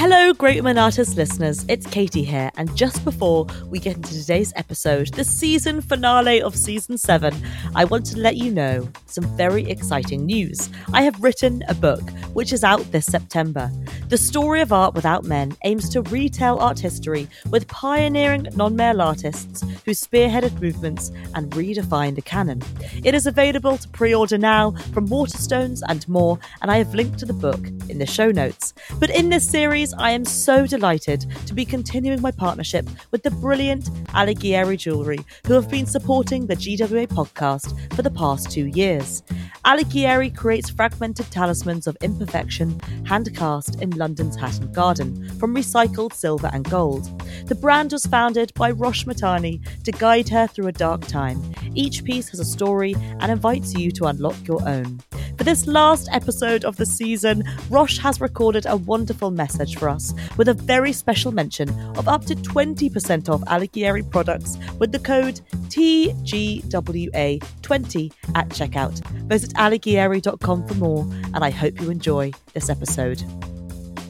Hello, Great Women Artists listeners. It's Katy here, and just before we get into today's episode, the season finale of season seven, I want to let you know some very exciting news. I have written a book which is out this September. The Story of Art Without Men aims to retell art history with pioneering non male artists who spearheaded movements and redefined the canon. It is available to pre order now from Waterstones and more, and I have linked to the book in the show notes. But in this series, I am so delighted to be continuing my partnership with the brilliant Alighieri Jewellery, who have been supporting the GWA podcast for the past two years. Alighieri creates fragmented talismans of imperfection, hand cast in London's Hatton Garden, from recycled silver and gold. The brand was founded by Rosh Mahtani to guide her through a dark time. Each piece has a story and invites you to unlock your own. For this last episode of the season, Rosh has recorded a wonderful message for us with a very special mention of up to 20% off Alighieri products with the code TGWA20 at checkout. Visit alighieri.com for more, and I hope you enjoy this episode.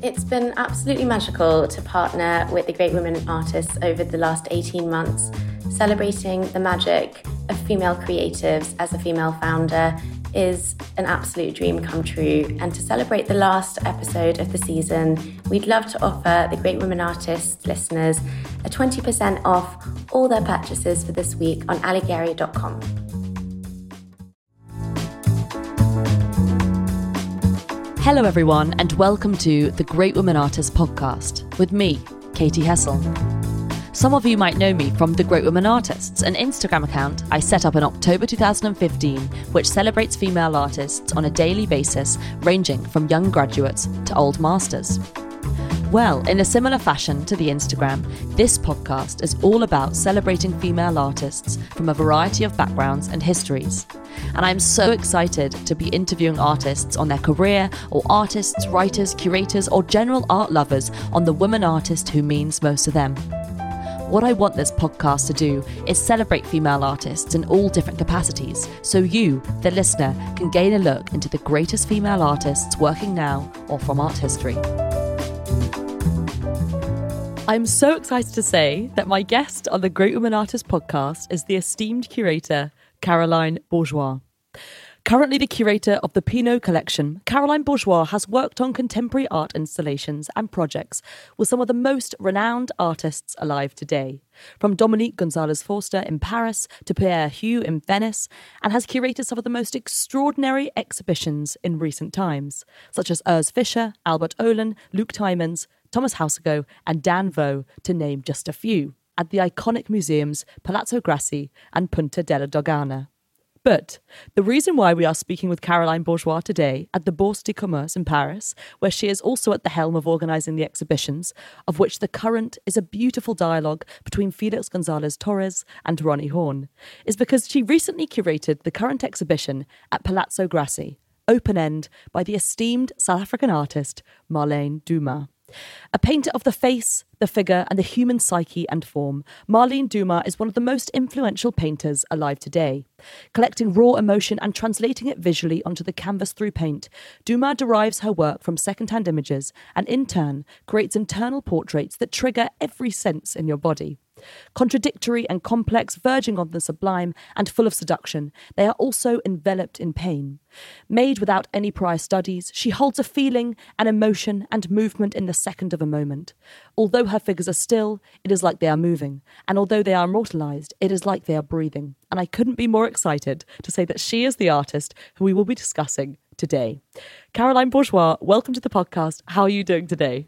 It's been absolutely magical to partner with the great women artists over the last 18 months, celebrating the magic of female creatives as a female founder is an absolute dream come true. And to celebrate the last episode of the season, we'd love to offer the Great Women Artists listeners a 20% off all their purchases for this week on alighieri.com. Hello, everyone, and welcome to the Great Women Artists podcast with me, Katy Hessel. Some of you might know me from The Great Women Artists, an Instagram account I set up in October 2015, which celebrates female artists on a daily basis, ranging from young graduates to old masters. Well, in a similar fashion to the Instagram, this podcast is all about celebrating female artists from a variety of backgrounds and histories. And I'm so excited to be interviewing artists on their career, or artists, writers, curators, or general art lovers on the woman artist who means most to them. What I want this podcast to do is celebrate female artists in all different capacities, so you, the listener, can gain a look into the greatest female artists working now or from art history. I'm so excited to say that my guest on the Great Women Artists podcast is the esteemed curator, Caroline Bourgeois. Currently the curator of the Pinault collection, Caroline Bourgeois has worked on contemporary art installations and projects with some of the most renowned artists alive today, from Dominique Gonzalez Foerster in Paris to Pierre Huyghe in Venice, and has curated some of the most extraordinary exhibitions in recent times, such as Urs Fischer, Albert Oehlen, Luc Tuymans, Thomas Houseago, and Danh Vo, to name just a few, at the iconic museums Palazzo Grassi and Punta della Dogana. But the reason why we are speaking with Caroline Bourgeois today at the Bourse du Commerce in Paris, where she is also at the helm of organising the exhibitions, of which the current is a beautiful dialogue between Felix Gonzalez Torres and Roni Horn, is because she recently curated the current exhibition at Palazzo Grassi, open end by the esteemed South African artist Marlene Dumas. A painter of the face, the figure, and the human psyche and form, Marlene Dumas is one of the most influential painters alive today. Collecting raw emotion and translating it visually onto the canvas through paint, Dumas derives her work from second-hand images and, in turn, creates internal portraits that trigger every sense in your body. Contradictory and complex, verging on the sublime, and full of seduction, they are also enveloped in pain. Made without any prior studies, she holds a feeling, an emotion, and movement in the second of a moment. Although her figures are still, it is like they are moving, and although they are immortalized, it is like they are breathing. And I couldn't be more excited to say that she is the artist who we will be discussing today. Caroline Bourgeois, welcome to the podcast. How are you doing today?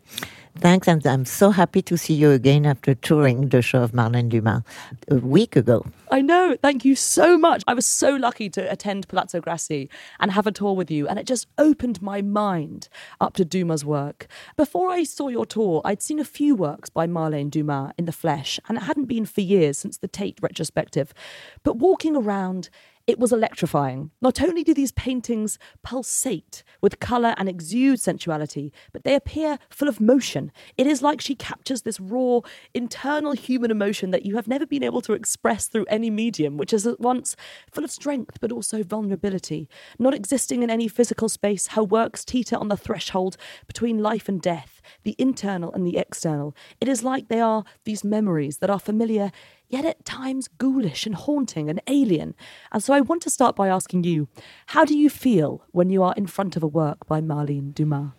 Thanks, and I'm so happy to see you again after touring the show of Marlene Dumas a week ago. I know. Thank you so much. I was so lucky to attend Palazzo Grassi and have a tour with you, and it just opened my mind up to Dumas' work. Before I saw your tour, I'd seen a few works by Marlene Dumas in the flesh, and it hadn't been for years since the Tate retrospective. But walking around, it was electrifying. Not only do these paintings pulsate with colour and exude sensuality, but they appear full of motion. It is like she captures this raw, internal human emotion that you have never been able to express through any medium, which is at once full of strength but also vulnerability. Not existing in any physical space, her works teeter on the threshold between life and death, the internal and the external. It is like they are these memories that are familiar, yet at times ghoulish and haunting and alien. And so I want to start by asking you how do you feel when you are in front of a work by Marlene Dumas?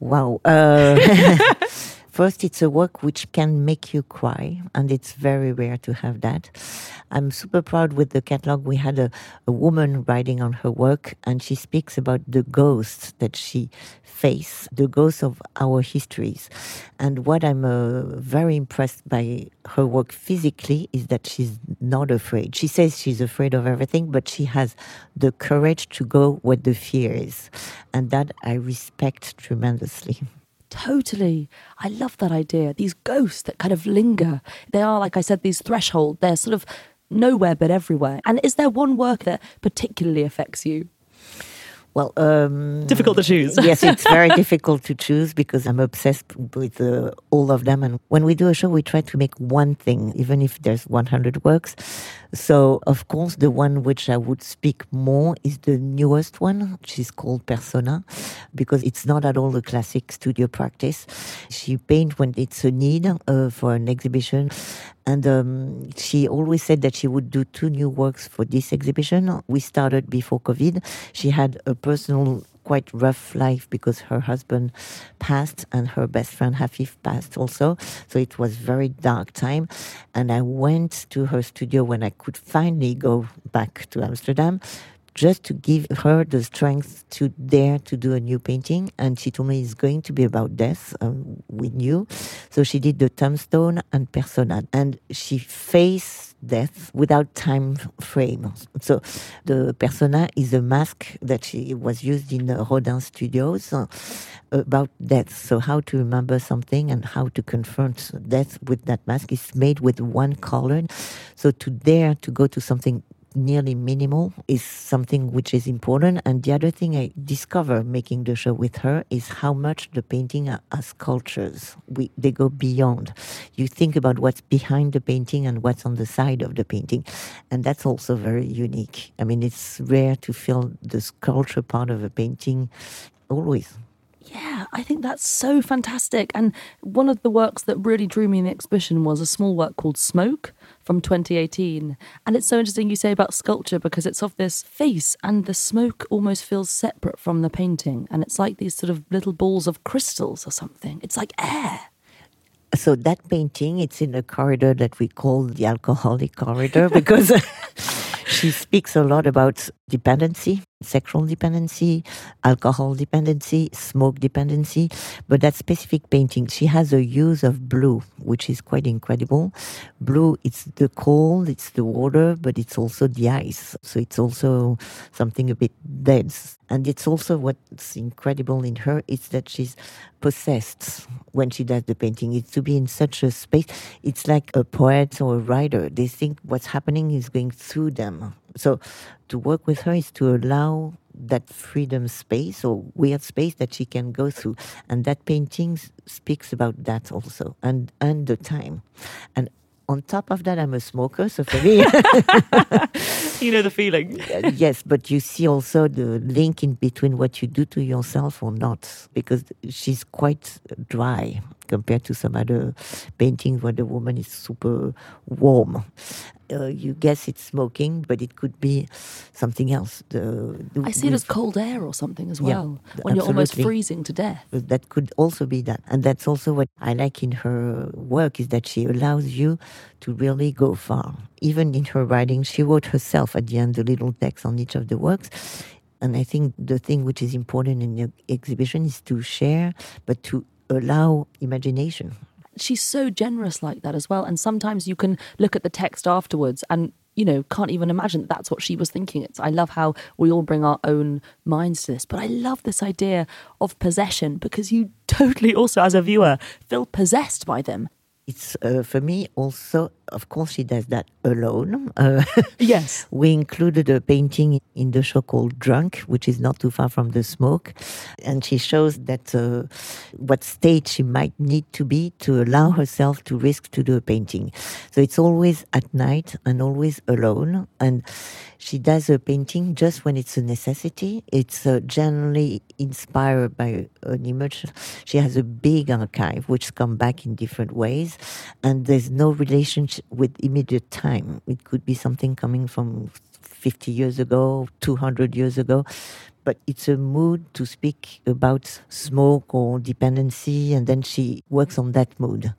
Wow. Uh, First, it's a work which can make you cry, and it's very rare to have that. I'm super proud with the catalog. We had a, a woman writing on her work, and she speaks about the ghosts that she faced, the ghosts of our histories. And what I'm uh, very impressed by her work physically is that she's not afraid. She says she's afraid of everything, but she has the courage to go where the fear is. And that I respect tremendously. Totally. I love that idea. These ghosts that kind of linger. They are, like I said, these threshold. They're sort of nowhere but everywhere. And is there one work that particularly affects you? Well, um, difficult to choose. yes, it's very difficult to choose because I'm obsessed with uh, all of them. And when we do a show, we try to make one thing, even if there's 100 works. So, of course, the one which I would speak more is the newest one, which is called Persona, because it's not at all a classic studio practice. She paints when it's a need uh, for an exhibition. And um, she always said that she would do two new works for this exhibition. We started before COVID. She had a personal quite rough life because her husband passed and her best friend Hafif passed also. So it was very dark time. And I went to her studio when I could finally go back to Amsterdam just to give her the strength to dare to do a new painting. And she told me it's going to be about death. Um, we knew. So she did the tombstone and persona. And she faced death without time frame. So the persona is a mask that she was used in Rodin studios uh, about death. So how to remember something and how to confront death with that mask is made with one color. So to dare to go to something nearly minimal is something which is important. And the other thing I discover making the show with her is how much the painting are, sculptures. We, they go beyond. You think about what's behind the painting and what's on the side of the painting. And that's also very unique. I mean, it's rare to feel the sculpture part of a painting always. Yeah, I think that's so fantastic. And one of the works that really drew me in the exhibition was a small work called Smoke from 2018. And it's so interesting you say about sculpture because it's of this face and the smoke almost feels separate from the painting. And it's like these sort of little balls of crystals or something. It's like air. So that painting, it's in a corridor that we call the alcoholic corridor because she speaks a lot about dependency sexual dependency, alcohol dependency, smoke dependency. But that specific painting, she has a use of blue, which is quite incredible. Blue, it's the cold, it's the water, but it's also the ice. So it's also something a bit dense. And it's also what's incredible in her is that she's possessed when she does the painting. It's to be in such a space. It's like a poet or a writer. They think what's happening is going through them. So to work with her is to allow that freedom space or weird space that she can go through. And that painting speaks about that also and, and the time. And on top of that, I'm a smoker, so for me, you know the feeling. Uh, yes, but you see also the link in between what you do to yourself or not, because she's quite dry compared to some other paintings where the woman is super warm. Uh, you guess it's smoking, but it could be something else. The, the I see it as cold air or something as well, yeah, when absolutely. you're almost freezing to death. That could also be that, and that's also what I like in her work is that she allows you to really go far. Even in her writing, she wrote herself at the end the little text on each of the works. And I think the thing which is important in the exhibition is to share, but to allow imagination. She's so generous like that as well. And sometimes you can look at the text afterwards and you know, can't even imagine that that's what she was thinking. It's I love how we all bring our own minds to this, but I love this idea of possession because you totally also, as a viewer, feel possessed by them. It's uh, for me also, of course, she does that alone. Uh, yes. we included a painting in the show called Drunk, which is not too far from the smoke. And she shows that uh, what state she might need to be to allow herself to risk to do a painting. So it's always at night and always alone. And she does a painting just when it's a necessity. It's uh, generally inspired by an image. She has a big archive, which come back in different ways and there's no relationship with immediate time. It could be something coming from 50 years ago, 200 years ago, but it's a mood to speak about smoke or dependency, and then she works on that mood.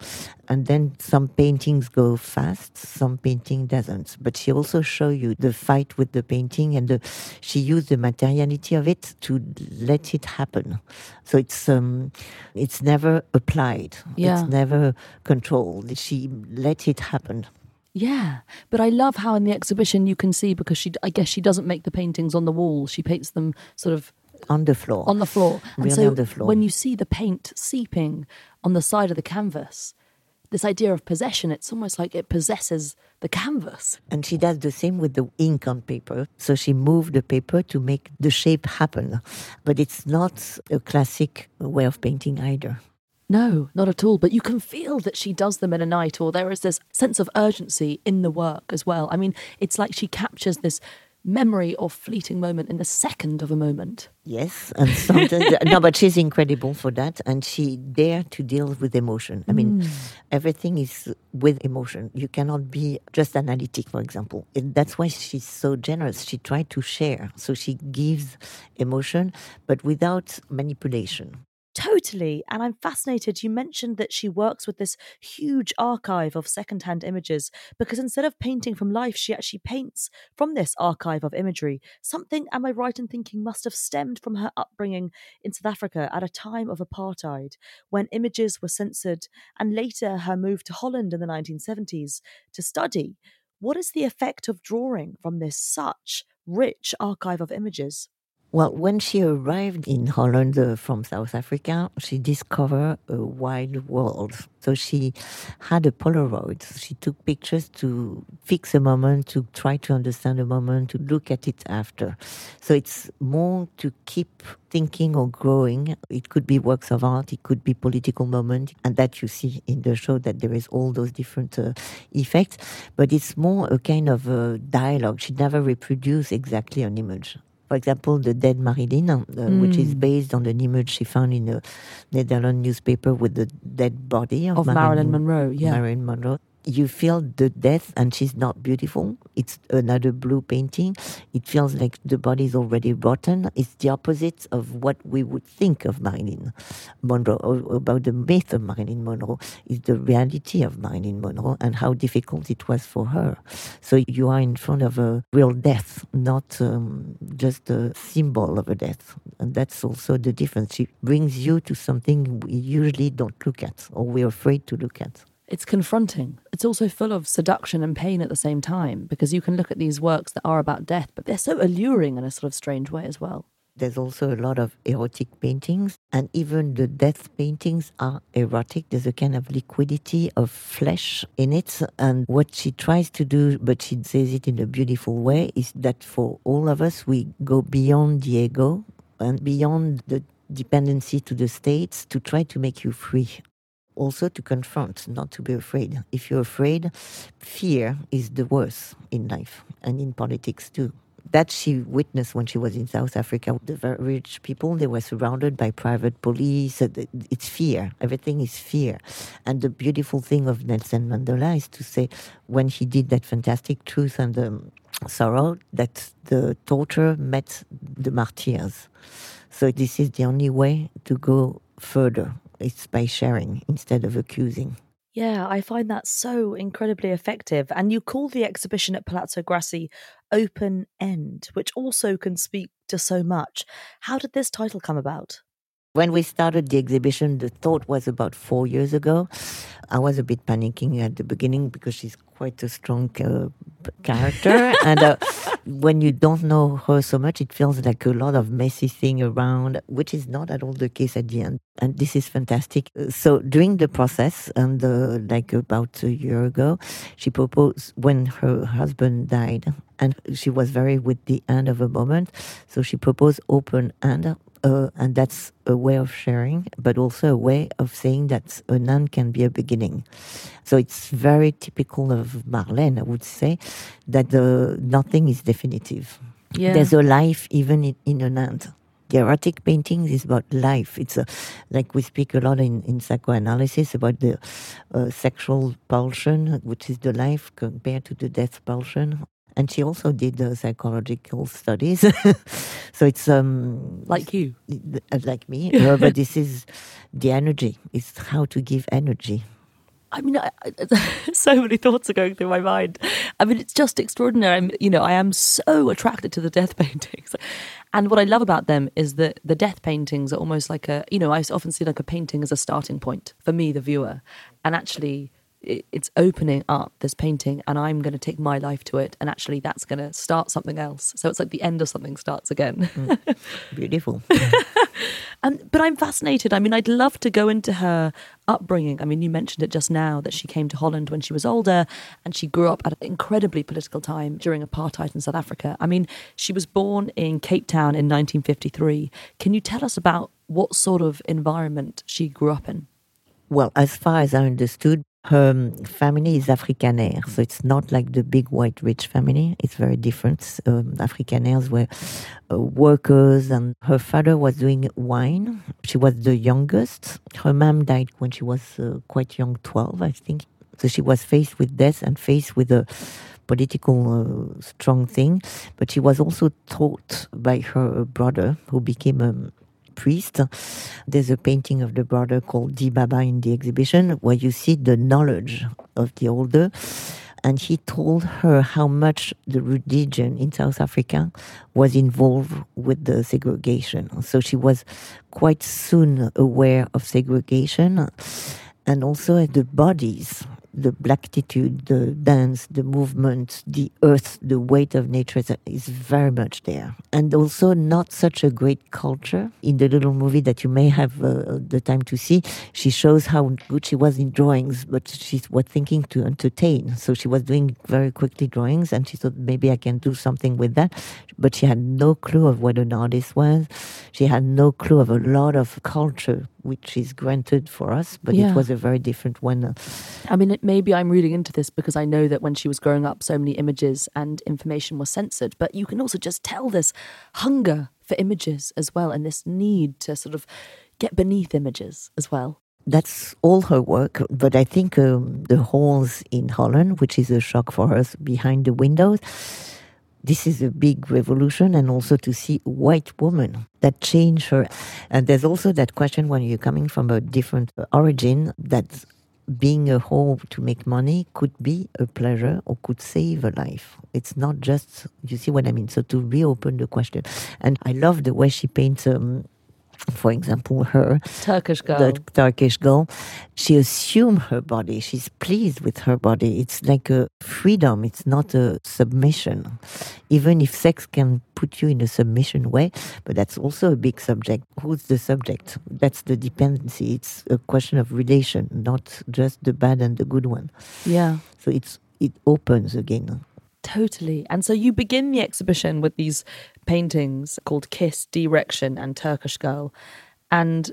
And then some paintings go fast, some painting doesn't. But she also show you the fight with the painting, and the, she used the materiality of it to let it happen. So it's um, it's never applied. Yeah. It's never controlled. She let it happen. Yeah, but I love how in the exhibition you can see because she, I guess she doesn't make the paintings on the wall. She paints them sort of on the floor. On the floor. And really so on the floor. when you see the paint seeping on the side of the canvas, this idea of possession, it's almost like it possesses the canvas. And she does the same with the ink on paper. So she moved the paper to make the shape happen. But it's not a classic way of painting either. No, not at all. But you can feel that she does them in a night, or there is this sense of urgency in the work as well. I mean, it's like she captures this memory or fleeting moment in the second of a moment. Yes, and sometimes no, but she's incredible for that, and she dare to deal with emotion. I mean, mm. everything is with emotion. You cannot be just analytic, for example. And that's why she's so generous. She tried to share, so she gives emotion, but without manipulation. Totally. And I'm fascinated. You mentioned that she works with this huge archive of secondhand images because instead of painting from life, she actually paints from this archive of imagery. Something, am I right in thinking, must have stemmed from her upbringing in South Africa at a time of apartheid when images were censored, and later her move to Holland in the 1970s to study. What is the effect of drawing from this such rich archive of images? Well, when she arrived in Holland uh, from South Africa, she discovered a wide world. So she had a Polaroid. She took pictures to fix a moment, to try to understand a moment, to look at it after. So it's more to keep thinking or growing. It could be works of art, it could be political moment, and that you see in the show that there is all those different uh, effects. But it's more a kind of a dialogue. She never reproduced exactly an image for example, the dead Marilyn, uh, mm. which is hmm. based on an image she found in a Netherlands newspaper with the dead body of, of Marilyn, Marilyn Monroe. Yeah, Marilyn Monroe you feel the death and she's not beautiful. It's another blue painting. It feels like the body is already rotten. It's the opposite of what we would think of Marilyn Monroe about the myth of Marilyn Monroe. Is the reality of Marilyn Monroe and how difficult it was for her. So you are in front of a real death, not um, just a symbol of a death. And that's also the difference. She brings you to something we usually don't look at or we're afraid to look at it's confronting. It's also full of seduction and pain at the same time because you can look at these works that are about death, but they're so alluring in a sort of strange way as well. There's also a lot of erotic paintings, and even the death paintings are erotic. There's a kind of liquidity of flesh in it. And what she tries to do, but she says it in a beautiful way, is that for all of us, we go beyond the ego and beyond the dependency to the states to try to make you free also to confront, not to be afraid. If you're afraid, fear is the worst in life and in politics too. That she witnessed when she was in South Africa. With the very rich people, they were surrounded by private police. It's fear. Everything is fear. And the beautiful thing of Nelson Mandela is to say, when he did that fantastic truth and um, sorrow, that the torture met the martyrs. So this is the only way to go further it's by sharing instead of accusing. Yeah, I find that so incredibly effective. And you call the exhibition at Palazzo Grassi Open End, which also can speak to so much. How did this title come about? When we started the exhibition, the thought was about four years ago. I was a bit panicking at the beginning because she's quite a strong uh, character. and uh, when you don't know her so much, it feels like a lot of messy thing around, which is not at all the case at the end. And this is fantastic. So during the process, and uh, like about a year ago, she proposed when her husband died, and she was very with the end of a moment. So she proposed open end uh, and that's a way of sharing, but also a way of saying that a nun can be a beginning. So it's very typical of Marlene, I would say, that the, nothing is definitive. Yeah. There's a life even in, in a nun. The erotic painting is about life. It's a, like we speak a lot in, in psychoanalysis about the uh, sexual pulsion, which is the life compared to the death pulsion and she also did uh, psychological studies. so it's um, like you, uh, like me. uh, but this is the energy. It's how to give energy. I mean, I, I, so many thoughts are going through my mind. I mean, it's just extraordinary. I'm, you know, I am so attracted to the death paintings. And what I love about them is that the death paintings are almost like a, you know, I often see like a painting as a starting point for me, the viewer. And actually, it's opening up this painting and I'm going to take my life to it and actually that's going to start something else. So it's like the end of something starts again. Mm. Beautiful. um, but I'm fascinated. I mean, I'd love to go into her upbringing. I mean, you mentioned it just now that she came to Holland when she was older and she grew up at an incredibly political time during apartheid in South Africa. I mean, she was born in Cape Town in 1953. Can you tell us about what sort of environment she grew up in? Well, as far as I understood, her family is Afrikaner, so it's not like the big white rich family. It's very different. Um, Afrikaners were uh, workers, and her father was doing wine. She was the youngest. Her mom died when she was uh, quite young, 12, I think. So she was faced with death and faced with a political uh, strong thing. But she was also taught by her brother, who became a priest. There's a painting of the brother called Di Baba in the exhibition where you see the knowledge of the older. And he told her how much the religion in South Africa was involved with the segregation. So she was quite soon aware of segregation and also the bodies the blackitude, the dance, the movement, the earth, the weight of nature is very much there. And also not such a great culture. In the little movie that you may have uh, the time to see, she shows how good she was in drawings, but she was thinking to entertain. So she was doing very quickly drawings and she thought maybe I can do something with that. But she had no clue of what an artist was. She had no clue of a lot of culture which is granted for us, but yeah. it was a very different one. I mean, it, maybe I'm reading into this because I know that when she was growing up, so many images and information were censored, but you can also just tell this hunger for images as well and this need to sort of get beneath images as well. That's all her work, but I think um, the halls in Holland, which is a shock for us behind the windows, this is a big revolution and also to see white woman that change her and there's also that question when you're coming from a different origin that being a whole to make money could be a pleasure or could save a life. It's not just, you see what I mean? So to reopen the question. And I love the way she paints um, for example, her Turkish girl, the Turkish girl, she assumes her body. She's pleased with her body. It's like a freedom. It's not a submission. Even if sex can put you in a submission way, but that's also a big subject. Who's the subject? That's the dependency. It's a question of relation, not just the bad and the good one. Yeah. So it's it opens again. Totally. And so you begin the exhibition with these paintings called Kiss, Direction, and Turkish Girl. And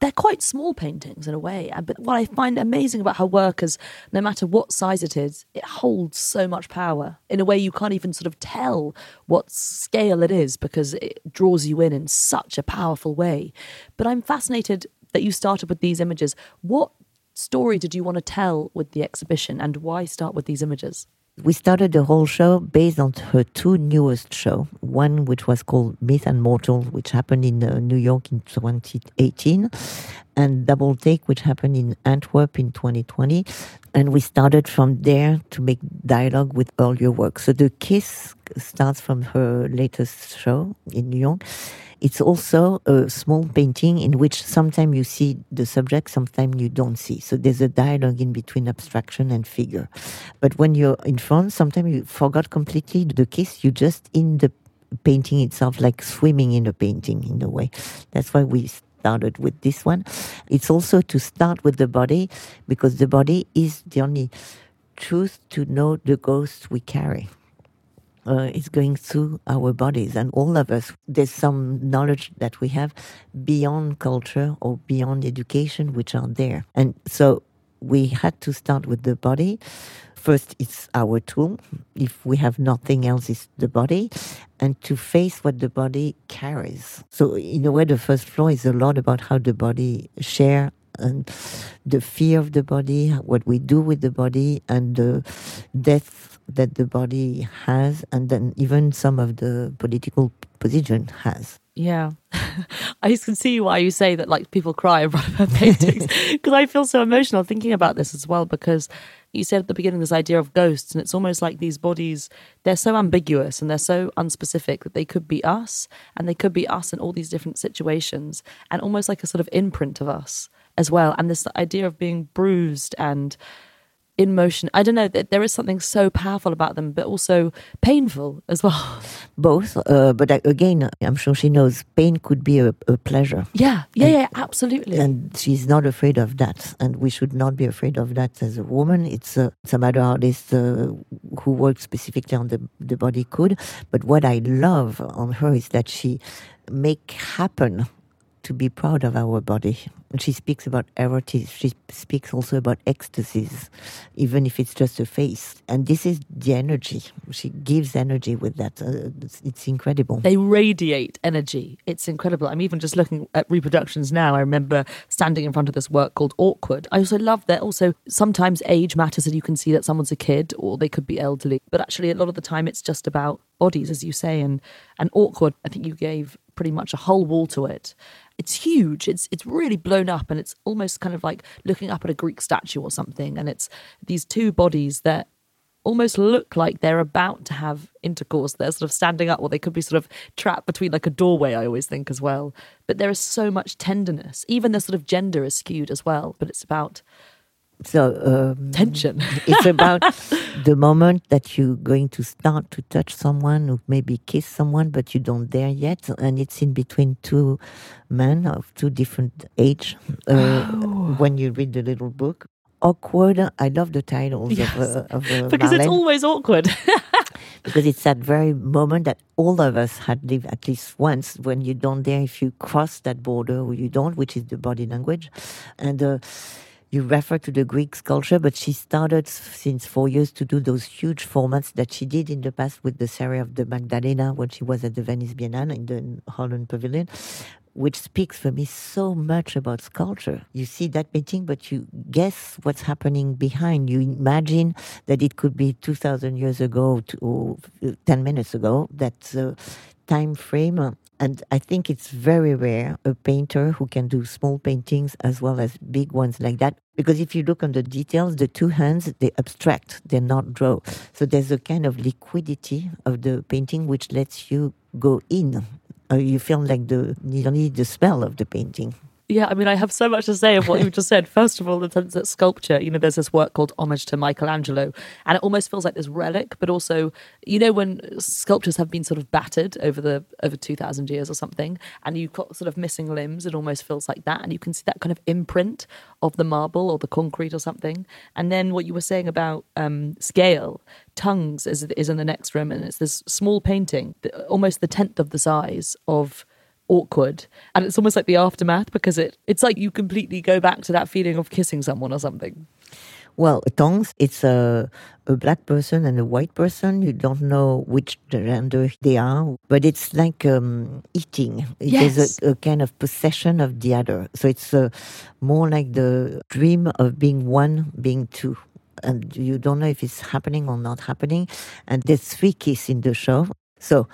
they're quite small paintings in a way. But what I find amazing about her work is no matter what size it is, it holds so much power in a way you can't even sort of tell what scale it is because it draws you in in such a powerful way. But I'm fascinated that you started with these images. What story did you want to tell with the exhibition and why start with these images? We started the whole show based on her two newest show. One which was called Myth and Mortal, which happened in uh, New York in 2018, and Double Take, which happened in Antwerp in 2020. And we started from there to make dialogue with earlier work. So the kiss starts from her latest show in New York. It's also a small painting in which sometimes you see the subject, sometimes you don't see. So there's a dialogue in between abstraction and figure. But when you're in front, sometimes you forgot completely the kiss. You're just in the painting itself, like swimming in a painting in a way. That's why we started with this one. It's also to start with the body because the body is the only truth to know the ghost we carry. Uh, it's going through our bodies, and all of us, there's some knowledge that we have beyond culture or beyond education, which are there. And so we had to start with the body. First, it's our tool. If we have nothing else, it's the body. And to face what the body carries. So, in a way, the first floor is a lot about how the body share and the fear of the body, what we do with the body, and the death that the body has, and then even some of the political position has. Yeah. I can see why you say that like people cry in front of her paintings because I feel so emotional thinking about this as well because you said at the beginning this idea of ghosts and it's almost like these bodies they're so ambiguous and they're so unspecific that they could be us and they could be us in all these different situations and almost like a sort of imprint of us as well. And this idea of being bruised and in motion. I don't know. that There is something so powerful about them, but also painful as well. Both, uh, but again, I'm sure she knows pain could be a, a pleasure. Yeah, yeah, and, yeah, absolutely. And she's not afraid of that, and we should not be afraid of that as a woman. It's a, some other artist uh, who works specifically on the the body could, but what I love on her is that she make happen to be proud of our body. And she speaks about eroticism. She speaks also about ecstasies, even if it's just a face. And this is the energy. She gives energy with that. Uh, it's, it's, incredible. They radiate energy. It's incredible. I'm even just looking at reproductions now. I remember standing in front of this work called Awkward. I also love that also sometimes age matters and you can see that someone's a kid or they could be elderly. But actually, a lot of the time, it's just about bodies, as you say. And, and Awkward, I think you gave pretty much a whole wall to it it's huge. It's it's really blown up, and it's almost kind of like looking up at a Greek statue or something. And it's these two bodies that almost look like they're about to have intercourse. They're sort of standing up, or they could be sort of trapped between like a doorway. I always think as well. But there is so much tenderness. Even the sort of gender is skewed as well. But it's about so um, tension. it's about the moment that you're going to start to touch someone, or maybe kiss someone, but you don't dare yet, and it's in between two men of two different age. Uh, oh. When you read the little book, awkward. I love the titles yes. of, uh, of uh, because Marlene. it's always awkward. because it's that very moment that all of us had lived at least once when you don't dare if you cross that border or you don't, which is the body language, and uh, you refer to the Greek sculpture, but she started since four years to do those huge formats that she did in the past with the series of the Magdalena when she was at the Venice Biennale in the Holland Pavilion, which speaks for me so much about sculpture. You see that painting, but you guess what's happening behind. You imagine that it could be 2,000 years ago or 10 minutes ago. That uh, time frame and I think it's very rare a painter who can do small paintings as well as big ones like that. Because if you look on the details, the two hands, they abstract, they're not draw. So there's a kind of liquidity of the painting which lets you go in. Uh, you feel like the nearly the smell of the painting. Yeah, I mean, I have so much to say of what you just said. First of all, the sense of sculpture, you know, there's this work called Homage to Michelangelo, and it almost feels like this relic, but also, you know, when sculptures have been sort of battered over the over two thousand years or something, and you've got sort of missing limbs, it almost feels like that, and you can see that kind of imprint of the marble or the concrete or something. And then what you were saying about um, scale, tongues is is in the next room, and it's this small painting, almost the tenth of the size of awkward. And it's almost like the aftermath because it it's like you completely go back to that feeling of kissing someone or something. Well tongues it's a, a black person and a white person. You don't know which gender they are but it's like um, eating. It yes. is a, a, kind of possession of the other. So it's uh, more like the dream of being one being two. And you don't know if it's happening or not happening. And there's three kisses in the show. So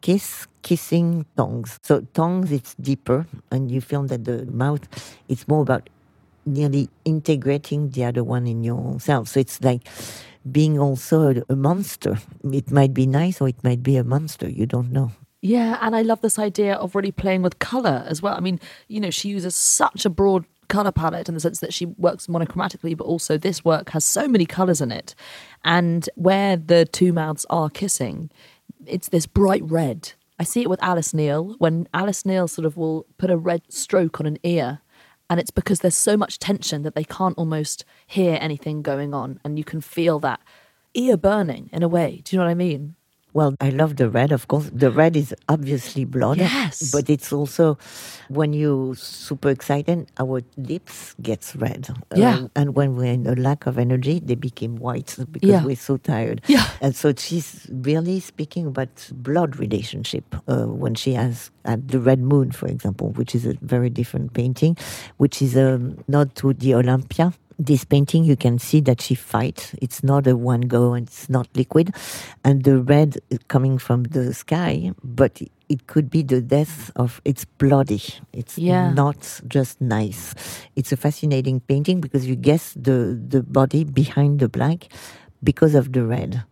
kiss, kissing tongues. So tongues, it's deeper, and you feel that the mouth, it's more about nearly integrating the other one in yourself. So it's like being also a, monster. It might be nice or it might be a monster. You don't know. Yeah, and I love this idea of really playing with color as well. I mean, you know, she uses such a broad color palette in the sense that she works monochromatically, but also this work has so many colors in it. And where the two mouths are kissing, it's this bright red. I see it with Alice Neel when Alice Neel sort of will put a red stroke on an ear. And it's because there's so much tension that they can't almost hear anything going on. And you can feel that ear burning in a way. Do you know what I mean? Well, I love the red, of course. The red is obviously blood. Yes. But it's also when you're super excited, our lips gets red. Yeah. Uh, and when we're in a lack of energy, they become white because Yeah. we're so tired. Yeah. And so she's really speaking about blood relationship uh, when she has at the Red Moon, for example, which is a very different painting, which is a nod to the Olympia. This painting, you can see that she fights. It's not a one go and it's not liquid. And the red coming from the sky, but it could be the death of, it's bloody. It's Yeah. not just nice. It's a fascinating painting because you guess the, the body behind the black because of the red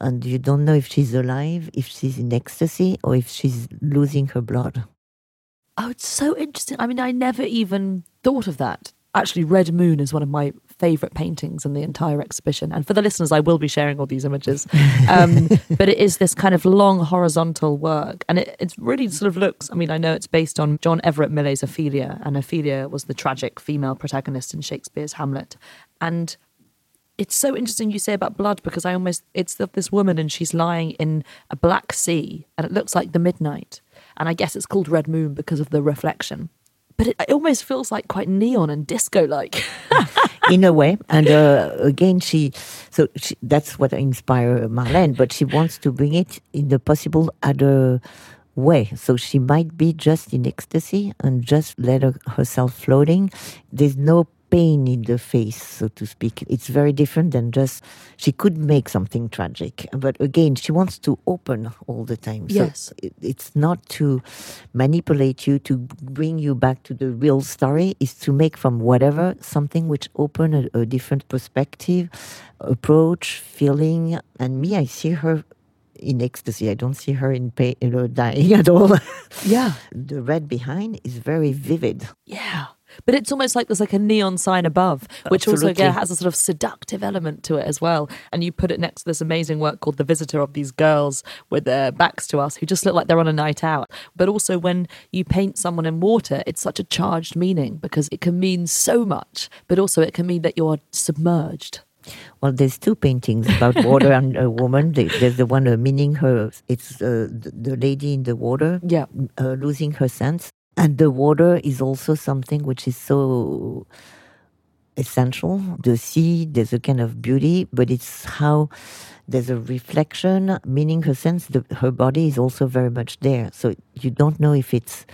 and you don't know if she's alive, if she's in ecstasy, or if she's losing her blood. Oh, it's so interesting. I mean, I never even thought of that. Actually, Red Moon is one of my favourite paintings in the entire exhibition. And for the listeners, I will be sharing all these images. Um, but it is this kind of long horizontal work. And it, it really sort of looks, I mean, I know it's based on John Everett Millais' Ophelia. And Ophelia was the tragic female protagonist in Shakespeare's Hamlet. And it's so interesting you say about blood because I almost it's this woman and she's lying in a black sea and it looks like the midnight and I guess it's called red moon because of the reflection but it, it almost feels like quite neon and disco like in a way. And uh, again, she so she, that's what inspired Marlene, but she wants to bring it in the possible other way. So she might be just in ecstasy and just let her, herself floating. There's no pain in the face, so to speak. It's very different than just she could make something tragic, but again, she wants to open all the time. So Yes. it- it's not to manipulate you to bring you back to the real story. Is to make from whatever something which open a, a different perspective approach feeling. And me i see her in ecstasy. I don't see her in pain you know, dying at all. Yeah. The red behind is very vivid. Yeah but it's almost like there's like a neon sign above which also again has a sort of seductive element to it as well and you put it next to this amazing work called the visitor of these girls with their backs to us who just look like they're on a night out but also when you paint someone in water it's such a charged meaning because it can mean so much but also it can mean that you're submerged Well, there's two paintings about water and a woman. There's the one uh, meaning her. It's uh, the, the lady in the water, Yeah. uh, losing her sense, and the water is also something which is so essential. The sea, there's a kind of beauty, but it's how there's a reflection, meaning her sense. The, her body is also very much there, so you don't know if it's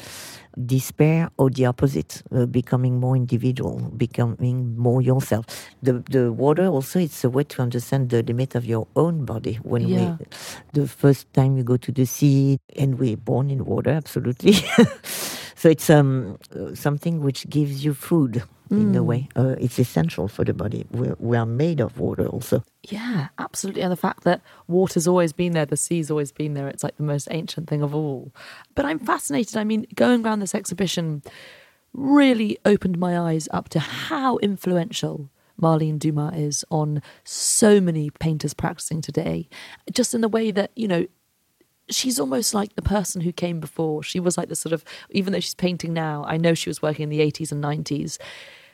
despair or the opposite, uh, becoming more individual, becoming more yourself. The the water also it's a way to understand the limit of your own body. When Yeah. we, the first time you go to the sea, and we're born in water, absolutely. so it's um something which gives you food in a way. Uh, it's essential for the body. We're, we are made of water also. Yeah, absolutely. And the fact that water's always been there, the sea's always been there, it's like the most ancient thing of all. But I'm fascinated. I mean, going around this exhibition really opened my eyes up to how influential Marlene Dumas is on so many painters practicing today. Just in the way that, you know, she's almost like the person who came before. She was like the sort of, even though she's painting now, I know she was working in the 80s and 90s,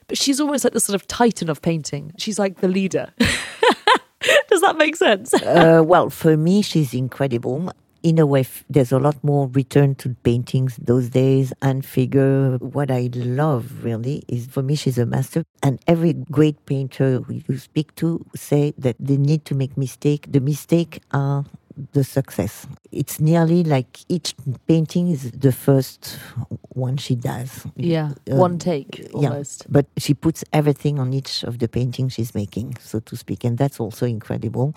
but she's almost like the sort of titan of painting. She's like the leader. Does that make sense? uh, well, for me, she's incredible. In a way, there's a lot more return to paintings those days and figure. What I love really is for me, she's a master. And every great painter you speak to say that they need to make mistake. The mistake are the success. It's nearly like each painting is the first one she does. Yeah, Uh, one take almost. Yeah, but she puts everything on each of the paintings she's making, so to speak, and that's also incredible.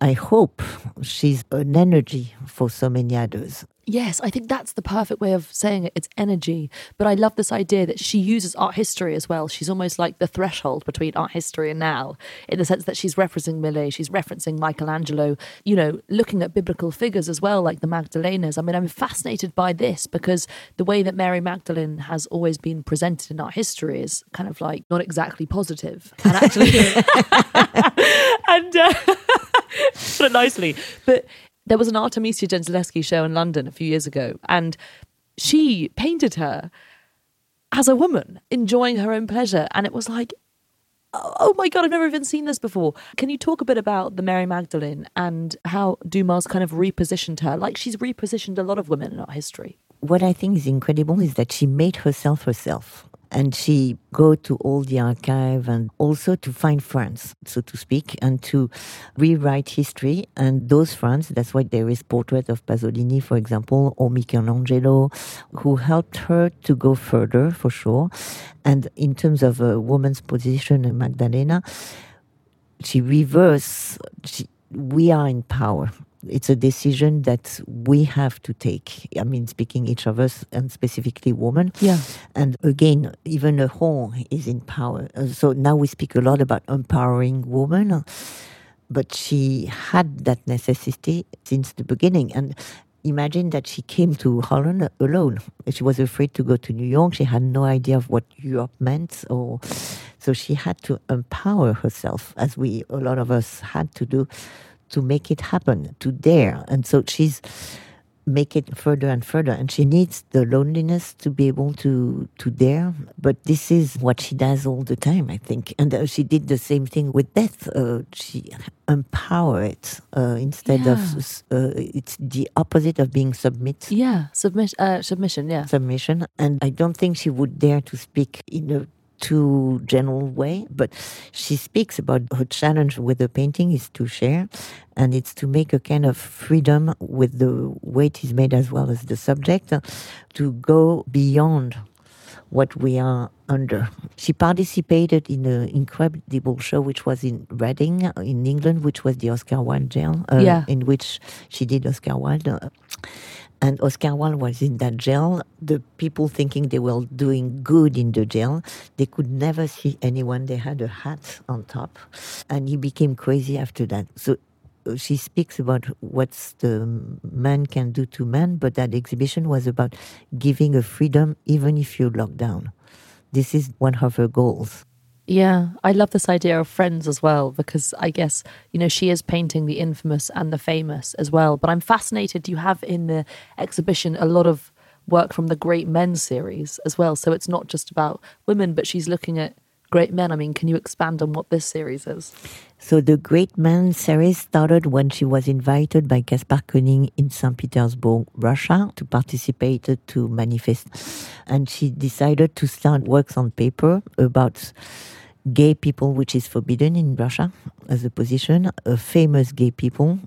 I hope she's an energy for so many others. Yes, I think that's the perfect way of saying it. It's energy. But I love this idea that she uses art history as well. She's almost like the threshold between art history and now, in the sense that she's referencing Millet, she's referencing Michelangelo, you know, looking at biblical figures as well, like the Magdalenas. I mean, I'm fascinated by this because the way that Mary Magdalene has always been presented in art history is kind of like not exactly positive. And actually, and uh, put it nicely. But there was an Artemisia Gentileschi show in London a few years ago, and she painted her as a woman enjoying her own pleasure. And it was like, oh, oh my God, I've never even seen this before. Can you talk a bit about the Mary Magdalene and how Dumas kind of repositioned her? Like she's repositioned a lot of women in our history. What I think is incredible is that she made herself herself and she go to all the archive and also to find friends, so to speak, and to rewrite history. And those friends, that's why there is portrait of Pasolini, for example, or Michelangelo, who helped her to go further for sure. And in terms of a woman's position in Magdalena, she reverse. She, we are in power it's a decision that we have to take. I mean, speaking each of us and specifically women. Yeah. And again, even a home is in power. So now we speak a lot about empowering women, but she had that necessity since the beginning. And imagine that she came to Holland alone. She was afraid to go to New York. She had no idea of what Europe meant, or so she had to empower herself, as we a lot of us had to do to make it happen, to dare. And so she's make it further and further. And she needs the loneliness to be able to to dare. But this is what she does all the time i think. And uh, she did the same thing with death. Uh, she empower it uh, instead yeah. of uh, it's the opposite of being submit. Yeah submit uh, submission yeah. Submission. And i don't think she would dare to speak in a too general way, but she speaks about her challenge with the painting is to share, and it's to make a kind of freedom with the way it is made as well as the subject, uh, to go beyond what we are under. She participated in an incredible show which was in Reading uh, in England, which was the Oscar Wilde jail, uh, yeah. in which she did Oscar Wilde. Uh, and Oscar Wilde was in that jail. The people thinking they were doing good in the jail, they could never see anyone. They had a hat on top, and he became crazy after that. So uh, she speaks about what the man can do to man, but that exhibition was about giving a freedom even if you're locked down. This is one of her goals. Yeah, I love this idea of friends as well because I guess, you know, she is painting the infamous and the famous as well. But I'm fascinated you have in the exhibition a lot of work from the Great Men series as well. So it's not just about women, but she's looking at great men. I mean, can you expand on what this series is? So the Great Men series started when she was invited by Kasper König in St. Petersburg, Russia, to participate uh, to Manifesta. And she decided to start works on paper about gay people, which is forbidden in Russia as a position, a famous gay people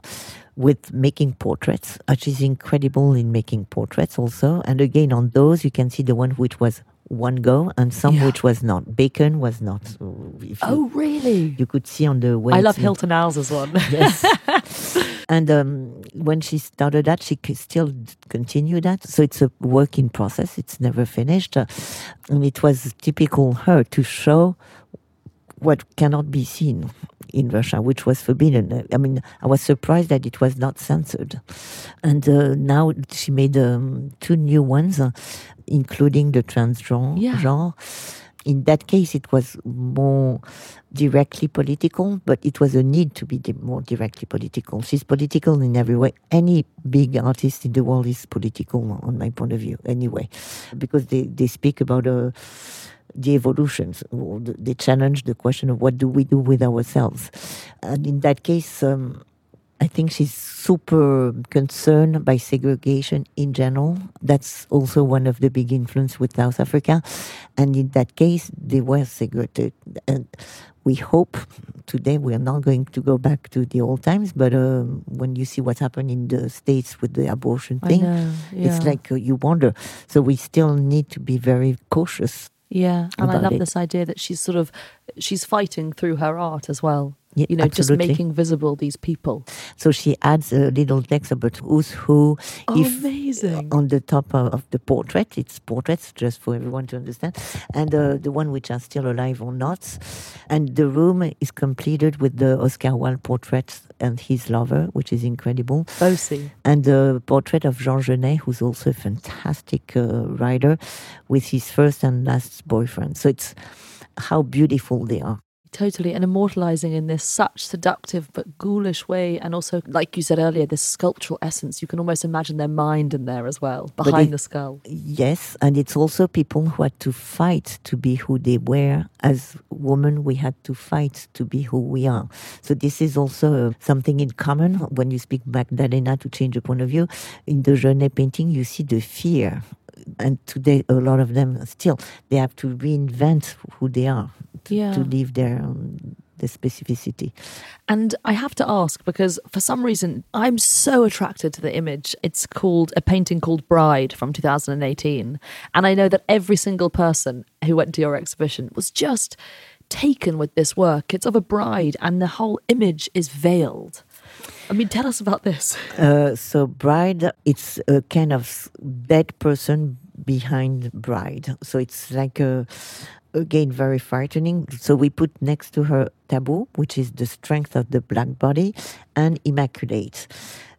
with making portraits. She's incredible in making portraits also. And again, on those, you can see the one which was one go and some yeah. which was not. Bacon was not. You, oh, really? You could see on the way. I love Hilton Als' one. yes. and um, when she started that, she still continued that. So it's a work in process. It's never finished. Uh, and it was typical her to show what cannot be seen in Russia, which was forbidden. I mean, I was surprised that it was not censored. And uh, now she made um, two new ones, uh, including the transgenre. Yeah. Genre. In that case, it was more directly political, but it was a need to be more directly political. She's political in every way. Any big artist in the world is political, on my point of view, anyway, because they, they speak about a. Uh, the evolutions. They challenge the question of what do we do with ourselves. And in that case, um, I think she's super concerned by segregation in general. That's also one of the big influence with South Africa. And in that case, they were segregated. And we hope today we are not going to go back to the old times, but um, when you see what's happened in the States with the abortion thing, yeah. it's like uh, you wonder. So we still need to be very cautious yeah, and I love it. this idea that she's sort of she's fighting through her art as well. Yeah, you know, absolutely. just making visible these people. So she adds a little text about who's who. Oh, if amazing. on the top of, of the portrait, it's portraits just for everyone to understand, and uh, the one which are still alive or not. And the room is completed with the Oscar Wilde portrait and his lover, which is incredible, Bosie. and the portrait of Jean Genet, who's also a fantastic uh, writer, with his first and last boyfriend. So it's how beautiful they are. Totally, and immortalizing in this such seductive but ghoulish way, and also, like you said earlier, this sculptural essence. You can almost imagine their mind in there as well, behind it- the skull. Yes, and it's also people who had to fight to be who they were. As women, we had to fight to be who we are. So this is also something in common when you speak Magdalena to change the point of view. In the Genet painting, you see the fear. And today, a lot of them still they have to reinvent who they are to, Yeah. to leave their um, the specificity. And I have to ask because for some reason I'm so attracted to the image. It's called a painting called Bride from 2018. And I know that every single person who went to your exhibition was just taken with this work. It's of a bride and the whole image is veiled. I mean, tell us about this. Uh, so bride, it's a kind of dead person behind bride. So it's like a, again very frightening. So we put next to her taboo, which is the strength of the black body, and immaculate.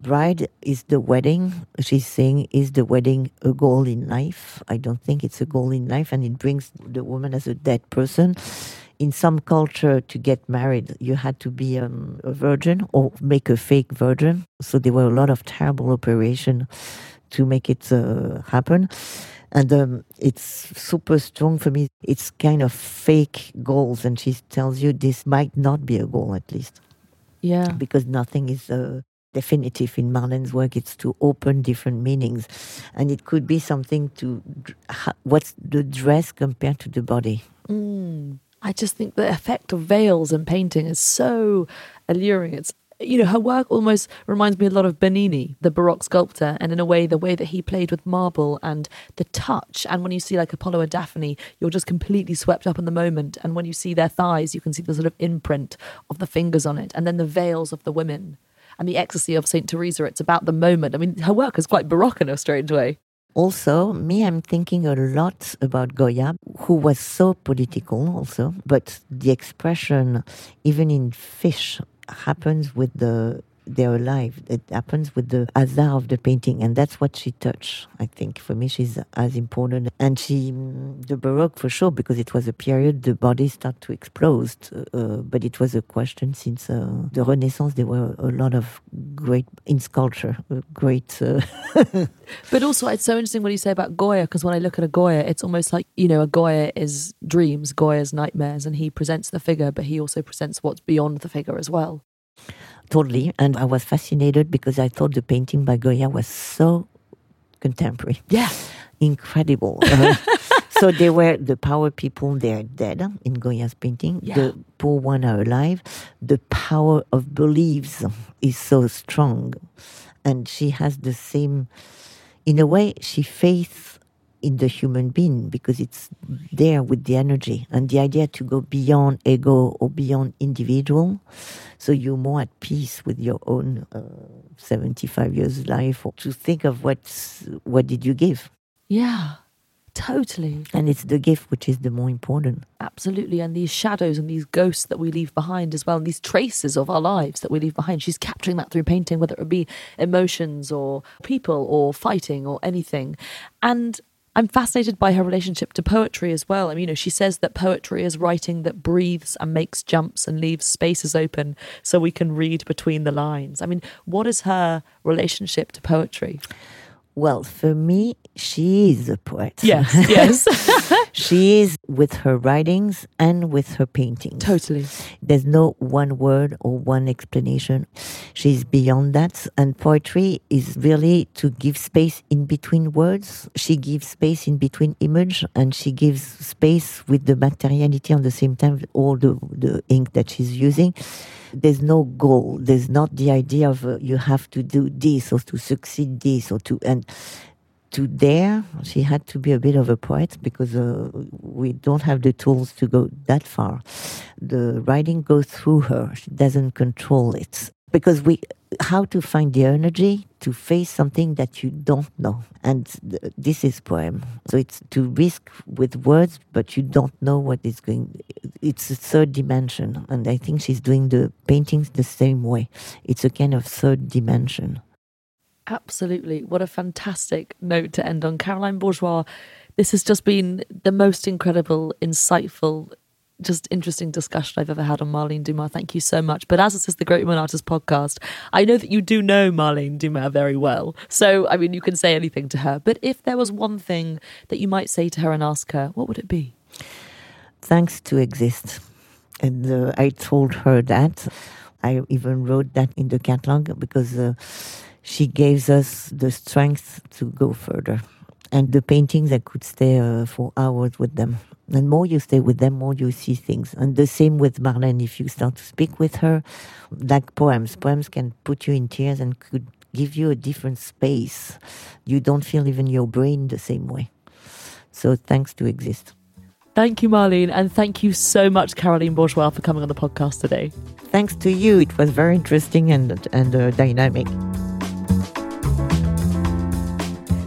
Bride is the wedding. She's saying, is the wedding a goal in life? I don't think it's a goal in life, and it brings the woman as a dead person in some culture to get married you had to be um, a virgin or make a fake virgin so there were a lot of terrible operation to make it uh, happen and um, it's super strong for me it's kind of fake goals and she tells you this might not be a goal at least Yeah. because nothing is uh, definitive in Marlene's work. It's to open different meanings, and it could be something to what's the dress compared to the body. Mm. I just think the effect of veils in painting is so alluring. It's you know, her work almost reminds me a lot of Bernini, the Baroque sculptor, and in a way, the way that he played with marble and the touch. And when you see like Apollo and Daphne, you're just completely swept up in the moment. And when you see their thighs, you can see the sort of imprint of the fingers on it, and then the veils of the women. And the ecstasy of Saint Teresa, it's about the moment. I mean, her work is quite Baroque in a strange way. Also, me, I'm thinking a lot about Goya, who was so political also, but the expression, even in fish, happens with the they're alive. It happens with the hazard of the painting, and that's what she touched. I think for me, she's as important. And she, the Baroque for sure, because it was a period the body started to explode. Uh, but it was a question since uh, the Renaissance. There were a lot of great in sculpture, uh, great. Uh, But also, it's so interesting what you say about Goya, because when I look at a Goya, it's almost like, you know, a Goya is dreams, Goya's nightmares, and he presents the figure, but he also presents what's beyond the figure as well. Totally. And I was fascinated because I thought the painting by Goya was so contemporary, Yeah. incredible. Uh, so they were the power people, they're dead in Goya's painting. Yeah. The poor one are alive. The power of beliefs is so strong. And she has the same, in a way, she faith in the human being because it's there with the energy and the idea to go beyond ego or beyond individual so you're more at peace with your own uh, 75 years life or to think of what's what did you give Yeah. Totally. and it's the gift which is the more important Absolutely. And these shadows and these ghosts that we leave behind as well, and these traces of our lives that we leave behind. She's capturing that through painting, whether it be emotions or people or fighting or anything. And I'm fascinated by her relationship to poetry as well. I mean, you know, she says that poetry is writing that breathes and makes jumps and leaves spaces open so we can read between the lines. I mean, what is her relationship to poetry? Well for me she is a poet yes. Yes. she is with her writings and with her paintings totally. There's no one word or one explanation. She's beyond that. And poetry is really to give space in between words. She gives space in between image and she gives space with the materiality on the same time, all the, the ink that she's using. There's no goal. There's not the idea of uh, you have to do this or to succeed this or to, and to dare, she had to be a bit of a poet because uh, we don't have the tools to go that far. The writing goes through her; she doesn't control it because we how to find the energy to face something that you don't know. And th- this is poem. So it's to risk with words but you don't know what is going it's a third dimension. And i think she's doing the paintings the same way. It's a kind of third dimension. Absolutely. What a fantastic note to end on. Caroline bourgeois this has just been the most incredible insightful just interesting discussion I've ever had on Marlene Dumas. Thank you so much. But as this is the Great Woman Artist podcast, I know that you do know Marlene Dumas very well. So, I mean, you can say anything to her. But if there was one thing that you might say to her and ask her, what would it be? Thanks to exist. And uh, I told her that. I even wrote that in the catalog because uh, she gave us the strength to go further. And the paintings, I could stay uh, for hours with them. And more you stay with them, more you see things. And the same with Marlene. If you start to speak with her, like poems, poems can put you in tears and could give you a different space. You don't feel even your brain the same way. So thanks to exist. Thank you, Marlene, and thank you so much, Caroline Bourgeois, for coming on the podcast today. Thanks to you. It was very interesting and, and uh, dynamic.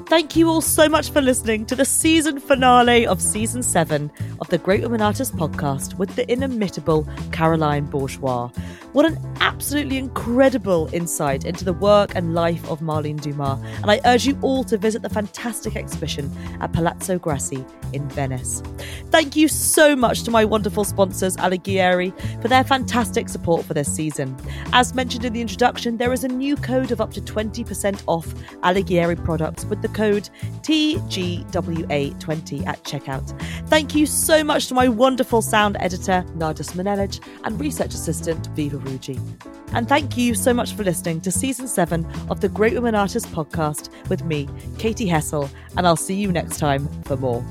Thank you all so much for listening to the season finale of season seven of the Great Women Artists podcast with the inimitable Caroline Bourgeois. What an absolutely incredible insight into the work and life of Marlene Dumas. And I urge you all to visit the fantastic exhibition at Palazzo Grassi in Venice. Thank you so much to my wonderful sponsors, Alighieri, for their fantastic support for this season. As mentioned in the introduction, there is a new code of up to 20% off Alighieri products with the code TGWA20 at checkout. Thank you so much to my wonderful sound editor, Nardis Manelic, and research assistant, Viva And thank you so much for listening to season seven of the Great Women Artists podcast with me, Katy Hessel, and I'll see you next time for more.